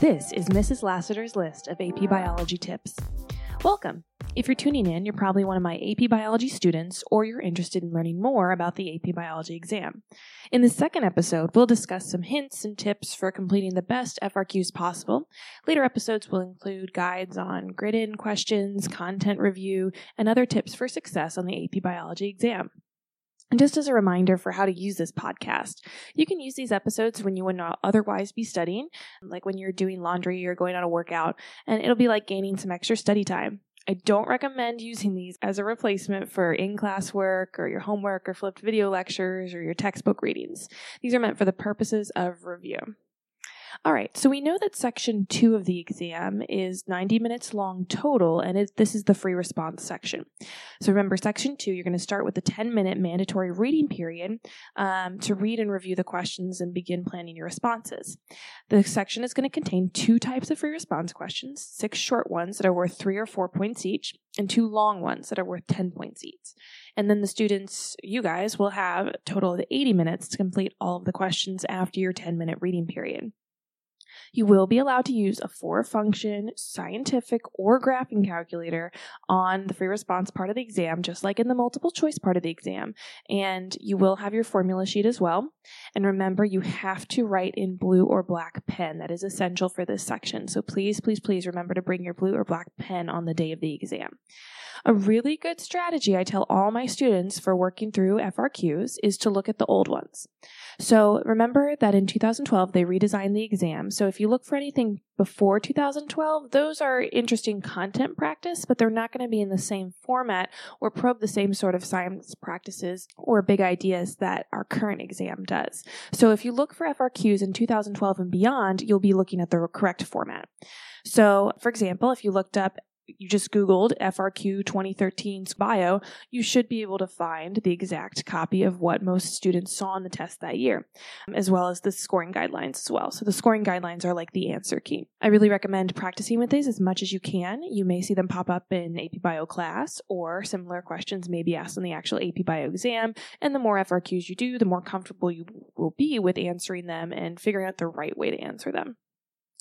This is Mrs. Lasseter's list of AP Biology tips. Welcome. If you're tuning in, you're probably one of my AP Biology students, or you're interested in learning more about the AP Biology exam. In the second episode, we'll discuss some hints and tips for completing the best FRQs possible. Later episodes will include guides on grid in questions, content review, and other tips for success on the AP Biology exam. And just as a reminder for how to use this podcast, you can use these episodes when you would not otherwise be studying, like when you're doing laundry or going on a workout, and it'll be like gaining some extra study time. I don't recommend using these as a replacement for in class work or your homework or flipped video lectures or your textbook readings. These are meant for the purposes of review. All right, so we know that section two of the exam is 90 minutes long total, and it, this is the free response section. So remember, section two, you're going to start with the 10 minute mandatory reading period um, to read and review the questions and begin planning your responses. The section is going to contain two types of free response questions six short ones that are worth three or four points each, and two long ones that are worth 10 points each. And then the students, you guys, will have a total of 80 minutes to complete all of the questions after your 10 minute reading period. You will be allowed to use a four function scientific or graphing calculator on the free response part of the exam, just like in the multiple choice part of the exam. And you will have your formula sheet as well. And remember, you have to write in blue or black pen. That is essential for this section. So please, please, please remember to bring your blue or black pen on the day of the exam. A really good strategy I tell all my students for working through FRQs is to look at the old ones. So remember that in 2012 they redesigned the exam. So if you look for anything before 2012, those are interesting content practice, but they're not going to be in the same format or probe the same sort of science practices or big ideas that our current exam does. So if you look for FRQs in 2012 and beyond, you'll be looking at the correct format. So, for example, if you looked up you just Googled FRQ 2013's bio, you should be able to find the exact copy of what most students saw on the test that year, as well as the scoring guidelines as well. So the scoring guidelines are like the answer key. I really recommend practicing with these as much as you can. You may see them pop up in AP Bio class, or similar questions may be asked in the actual AP Bio exam. And the more FRQs you do, the more comfortable you will be with answering them and figuring out the right way to answer them.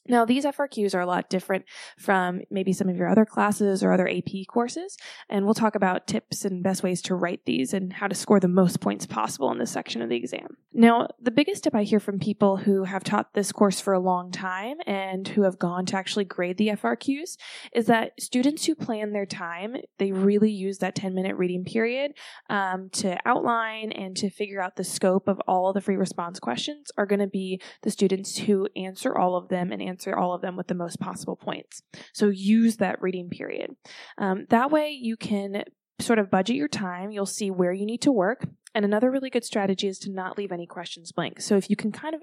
Now, these FRQs are a lot different from maybe some of your other classes or other AP courses, and we'll talk about tips and best ways to write these and how to score the most points possible in this section of the exam. Now, the biggest tip I hear from people who have taught this course for a long time and who have gone to actually grade the FRQs is that students who plan their time, they really use that 10 minute reading period um, to outline and to figure out the scope of all of the free response questions are going to be the students who answer all of them and answer answer all of them with the most possible points. So use that reading period. Um, that way you can sort of budget your time. You'll see where you need to work. And another really good strategy is to not leave any questions blank. So if you can kind of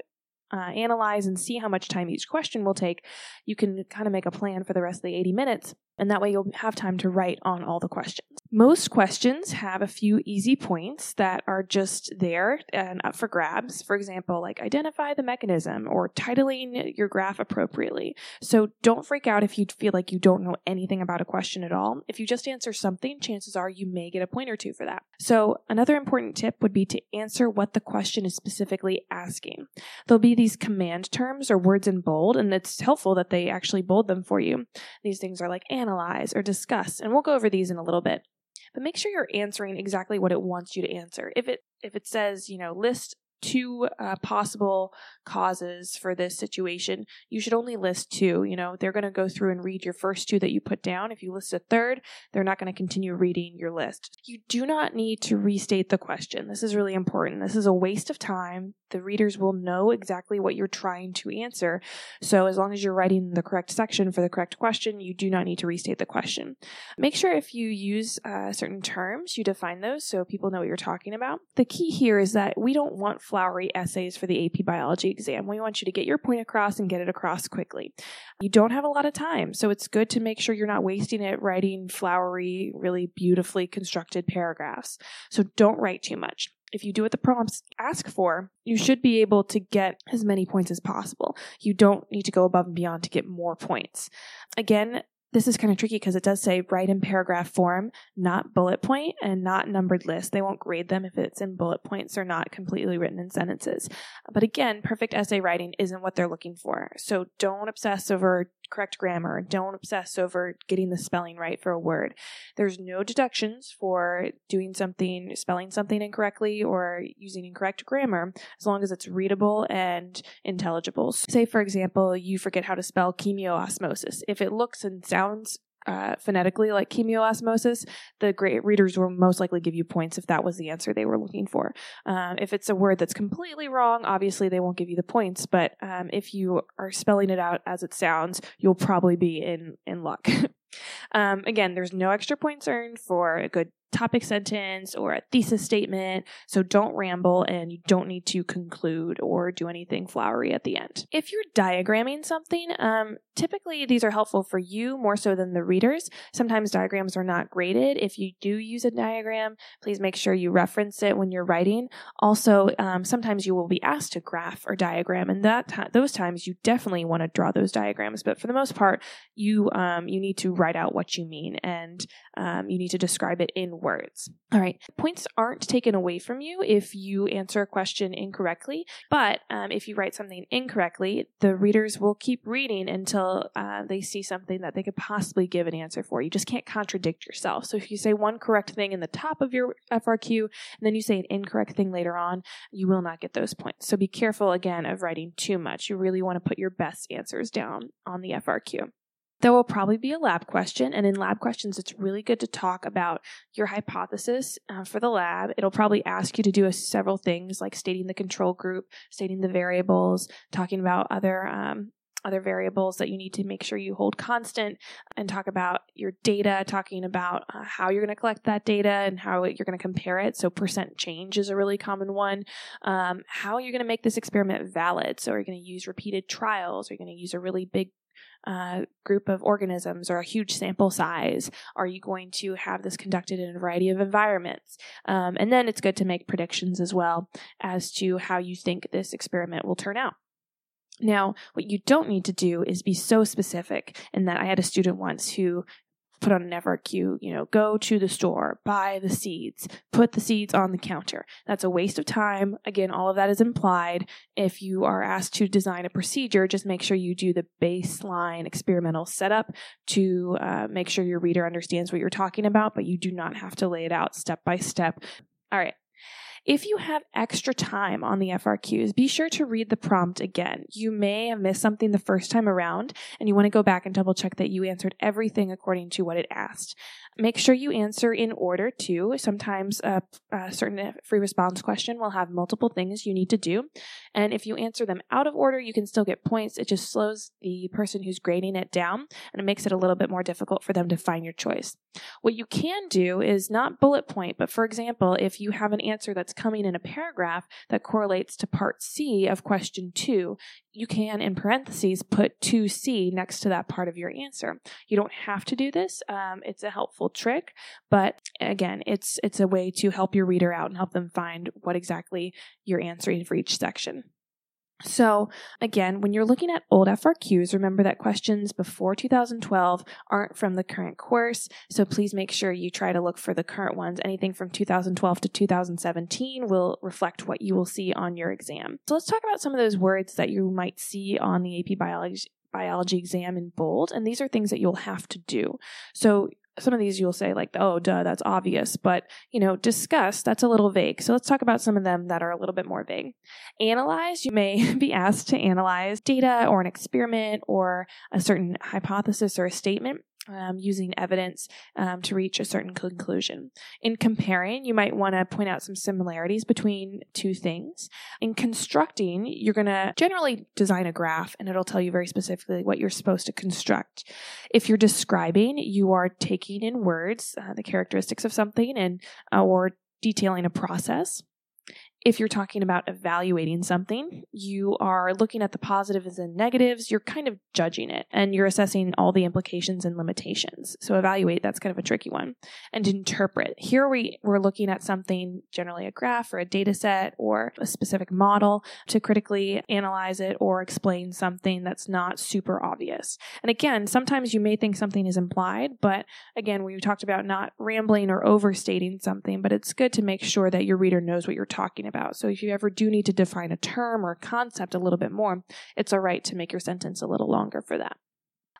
uh, analyze and see how much time each question will take, you can kind of make a plan for the rest of the 80 minutes and that way you'll have time to write on all the questions. Most questions have a few easy points that are just there and up for grabs. For example, like identify the mechanism or titling your graph appropriately. So don't freak out if you feel like you don't know anything about a question at all. If you just answer something, chances are you may get a point or two for that. So another important tip would be to answer what the question is specifically asking. There'll be these command terms or words in bold, and it's helpful that they actually bold them for you. These things are like analyze, or discuss, and we'll go over these in a little bit. But make sure you're answering exactly what it wants you to answer. If it if it says, you know, list two uh, possible causes for this situation, you should only list two. You know, they're going to go through and read your first two that you put down. If you list a third, they're not going to continue reading your list. You do not need to restate the question. This is really important. This is a waste of time the readers will know exactly what you're trying to answer. So as long as you're writing the correct section for the correct question, you do not need to restate the question. Make sure if you use uh, certain terms, you define those so people know what you're talking about. The key here is that we don't want flowery essays for the AP biology exam. We want you to get your point across and get it across quickly. You don't have a lot of time, so it's good to make sure you're not wasting it writing flowery, really beautifully constructed paragraphs. So don't write too much if you do what the prompts ask for, you should be able to get as many points as possible. You don't need to go above and beyond to get more points. Again, this is kind of tricky because it does say write in paragraph form, not bullet point and not numbered list. They won't grade them if it's in bullet points or not completely written in sentences. But again, perfect essay writing isn't what they're looking for. So don't obsess over correct grammar. Don't obsess over getting the spelling right for a word. There's no deductions for doing something, spelling something incorrectly or using incorrect grammar as long as it's readable and intelligible. Say, for example, you forget how to spell chemiosmosis. If it looks and sounds uh, phonetically like chemiosmosis, the great readers will most likely give you points if that was the answer they were looking for. Um, if it's a word that's completely wrong, obviously they won't give you the points. But um, if you are spelling it out as it sounds, you'll probably be in in luck. um, again, there's no extra points earned for a good topic sentence or a thesis statement. So don't ramble and you don't need to conclude or do anything flowery at the end. If you're diagramming something, um, typically these are helpful for you more so than the readers. Sometimes diagrams are not graded. If you do use a diagram, please make sure you reference it when you're writing. Also, um, sometimes you will be asked to graph or diagram, and that t- those times you definitely want to draw those diagrams. But for the most part, you um, you need to write out what you mean and um, you need to describe it in words. All right. Points aren't taken away from you if you answer a question incorrectly, but um, if you write something incorrectly, the readers will keep reading until uh, they see something that they could possibly give an answer for. You just can't contradict yourself. So if you say one correct thing in the top of your FRQ and then you say an incorrect thing later on, you will not get those points. So be careful again of writing too much. You really want to put your best answers down on the FRQ. There will probably be a lab question, and in lab questions, it's really good to talk about your hypothesis uh, for the lab. It'll probably ask you to do a, several things like stating the control group, stating the variables, talking about other um, other variables that you need to make sure you hold constant and talk about your data, talking about uh, how you're going to collect that data and how you're going to compare it. So, percent change is a really common one. Um, how you're going to make this experiment valid. So, are you going to use repeated trials? Are you going to use a really big uh, group of organisms or a huge sample size? Are you going to have this conducted in a variety of environments? Um, and then it's good to make predictions as well as to how you think this experiment will turn out. Now, what you don't need to do is be so specific in that I had a student once who put on an FRQ, you know, go to the store, buy the seeds, put the seeds on the counter. That's a waste of time. Again, all of that is implied. If you are asked to design a procedure, just make sure you do the baseline experimental setup to uh, make sure your reader understands what you're talking about, but you do not have to lay it out step by step. All right. If you have extra time on the FRQs, be sure to read the prompt again. You may have missed something the first time around, and you want to go back and double check that you answered everything according to what it asked. Make sure you answer in order too. Sometimes a, a, certain free response question will have multiple things you need to do. And if you answer them out of order, you can still get points. It just slows the person who's grading it down and it makes it a little bit more difficult for them to find your choice. What you can do is not bullet point, but for example, if you have an answer that's coming in a paragraph that correlates to part C of question two, you can, in parentheses, put 2C next to that part of your answer. You don't have to do this. Um, it's a helpful trick, but again, it's it's a way to help your reader out and help them find what exactly you're answering for each section. So, again, when you're looking at old FRQs, remember that questions before 2012 aren't from the current course. So, please make sure you try to look for the current ones. Anything from 2012 to 2017 will reflect what you will see on your exam. So, let's talk about some of those words that you might see on the AP biology biology exam in bold and these are things that you'll have to do so some of these you'll say like oh duh that's obvious but you know discuss that's a little vague. So let's talk about some of them that are a little bit more vague. Analyze you may be asked to analyze data or an experiment or a certain hypothesis or a statement um, using evidence um, to reach a certain conclusion. In comparing, you might want to point out some similarities between two things. In constructing, you're going to generally design a graph and it'll tell you very specifically what you're supposed to construct. If you're describing, you are taking in words uh, the characteristics of something and uh, or detailing a process if you're talking about evaluating something, you are looking at the positives and negatives, you're kind of judging it and you're assessing all the implications and limitations. So evaluate, that's kind of a tricky one. And interpret. Here we, we're looking at something, generally a graph or a data set or a specific model to critically analyze it or explain something that's not super obvious. And again, sometimes you may think something is implied, but again, we talked about not rambling or overstating something, but it's good to make sure that your reader knows what you're talking about. So if you ever do need to define a term or a concept a little bit more, it's all right to make your sentence a little longer for that.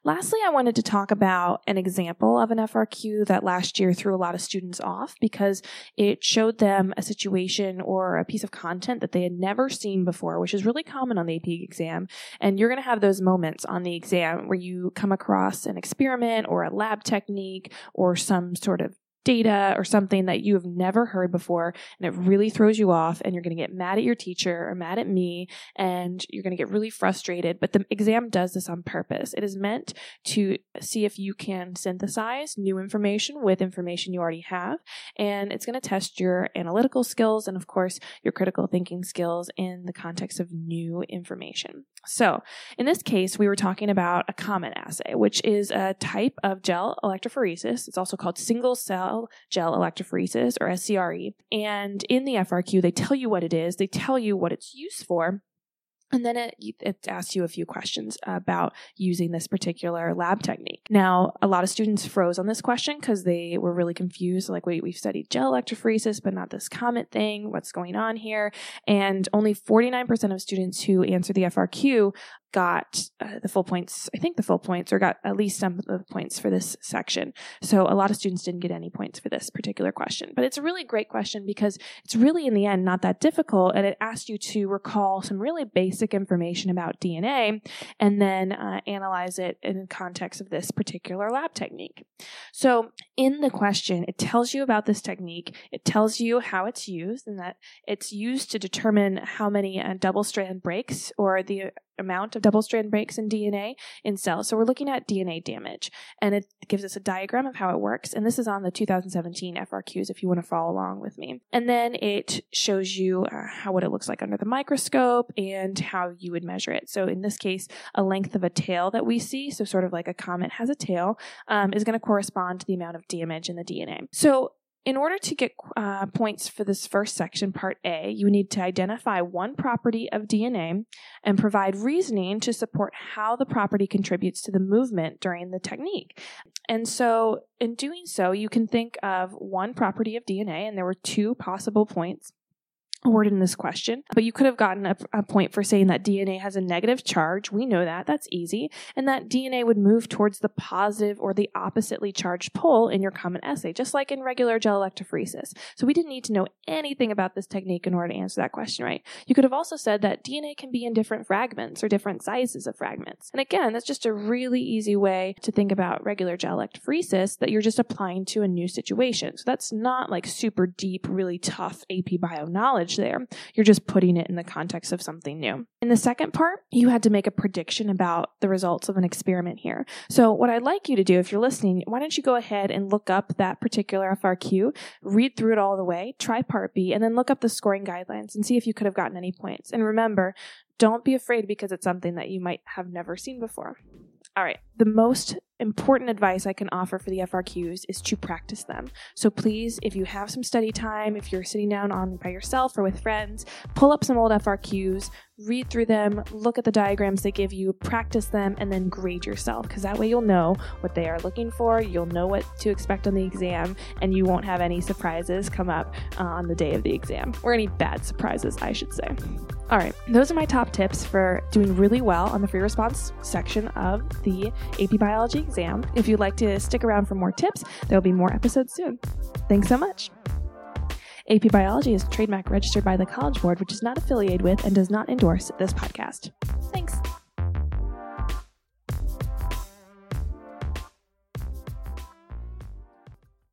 Lastly, I wanted to talk about an example of an FRQ that last year threw a lot of students off because it showed them a situation or a piece of content that they had never seen before, which is really common on the AP exam. And you're going to have those moments on the exam where you come across an experiment or a lab technique or some sort of data or something that you have never heard before and it really throws you off and you're going to get mad at your teacher or mad at me and you're going to get really frustrated. But the exam does this on purpose. It is meant to see if you can synthesize new information with information you already have and it's going to test your analytical skills and of course your critical thinking skills in the context of new information so in this case we were talking about a Comet assay which is a type of gel electrophoresis it's also called single cell gel electrophoresis or SCRE. And in the FRQ, they tell you what it is, they tell you what it's used for. And then it, it asks you a few questions about using this particular lab technique. Now, a lot of students froze on this question because they were really confused. Like, wait, we've studied gel electrophoresis, but not this comet thing. What's going on here? And only 49% of students who answered the FRQ got uh, the full points, I think the full points, or got at least some of the points for this section. So a lot of students didn't get any points for this particular question. But it's a really great question because it's really, in the end, not that difficult. And it asks you to recall some really basic information about DNA and then uh, analyze it in the context of this particular lab technique. So in the question, it tells you about this technique, it tells you how it's used, and that it's used to determine how many uh, double strand breaks or the amount of double strand breaks in DNA in cells. So we're looking at DNA damage and it gives us a diagram of how it works. And this is on the 2017 FRQs if you want to follow along with me. And then it shows you uh, how what it looks like under the microscope and how you would measure it. So in this case, a length of a tail that we see, so sort of like a comet has a tail, um, is going to correspond to the amount of damage in the DNA. So in order to get uh, points for this first section, part A, you need to identify one property of DNA and provide reasoning to support how the property contributes to the movement during the technique. And so, in doing so, you can think of one property of DNA, and there were two possible points worded in this question, but you could have gotten a, a, point for saying that DNA has a negative charge. We know that. That's easy. And that DNA would move towards the positive or the oppositely charged pole in your comet assay, just like in regular gel electrophoresis. So we didn't need to know anything about this technique in order to answer that question right. You could have also said that DNA can be in different fragments or different sizes of fragments. And again, that's just a really easy way to think about regular gel electrophoresis that you're just applying to a new situation. So that's not like super deep, really tough AP bio knowledge there. You're just putting it in the context of something new. In the second part, you had to make a prediction about the results of an experiment here. So, what I'd like you to do, if you're listening, why don't you go ahead and look up that particular FRQ, read through it all the way, try part B, and then look up the scoring guidelines and see if you could have gotten any points. And remember, don't be afraid because it's something that you might have never seen before. All right, the most important advice I can offer for the FRQs is to practice them. So please, if you have some study time, if you're sitting down on by yourself or with friends, pull up some old FRQs, read through them, look at the diagrams they give you, practice them, and then grade yourself because that way you'll know what they are looking for, you'll know what to expect on the exam, and you won't have any surprises come up uh, on the day of the exam, or any bad surprises, I should say. All right, those are my top tips for doing really well on the free response section of the AP Biology exam. If you'd like to stick around for more tips, there will be more episodes soon. Thanks so much. AP Biology is trademark registered by the College Board, which is not affiliated with and does not endorse this podcast.